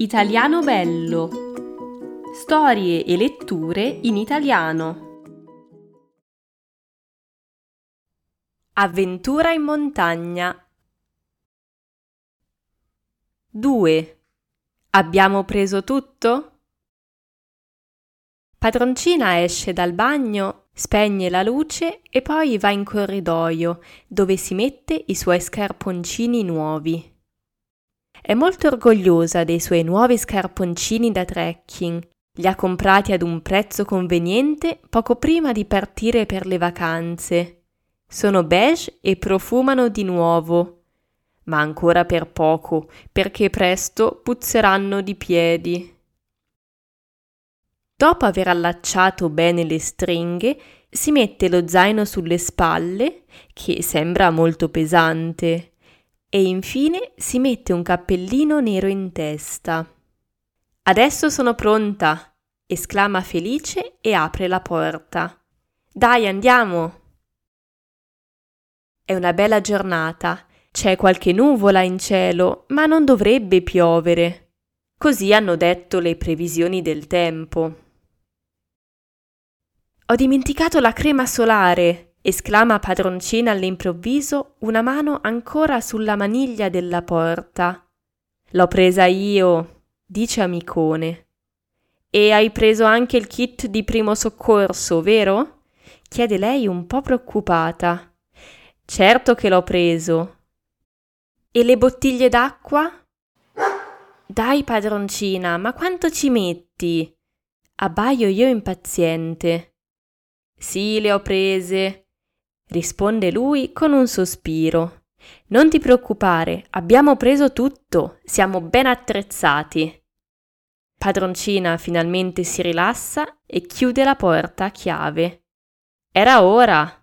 Italiano Bello. Storie e letture in italiano. Avventura in montagna. 2. Abbiamo preso tutto? Padroncina esce dal bagno, spegne la luce e poi va in corridoio, dove si mette i suoi scarponcini nuovi. È molto orgogliosa dei suoi nuovi scarponcini da trekking. Li ha comprati ad un prezzo conveniente poco prima di partire per le vacanze. Sono beige e profumano di nuovo. Ma ancora per poco, perché presto puzzeranno di piedi. Dopo aver allacciato bene le stringhe, si mette lo zaino sulle spalle, che sembra molto pesante e infine si mette un cappellino nero in testa. Adesso sono pronta, esclama felice e apre la porta. Dai, andiamo. È una bella giornata, c'è qualche nuvola in cielo, ma non dovrebbe piovere. Così hanno detto le previsioni del tempo. Ho dimenticato la crema solare, esclama padroncina all'improvviso, una mano ancora sulla maniglia della porta. L'ho presa io, dice amicone. E hai preso anche il kit di primo soccorso, vero? chiede lei un po' preoccupata. Certo che l'ho preso. E le bottiglie d'acqua? Dai, padroncina, ma quanto ci metti? Abbaio io impaziente. Sì, le ho prese, risponde lui con un sospiro. Non ti preoccupare, abbiamo preso tutto, siamo ben attrezzati. Padroncina finalmente si rilassa e chiude la porta a chiave. Era ora.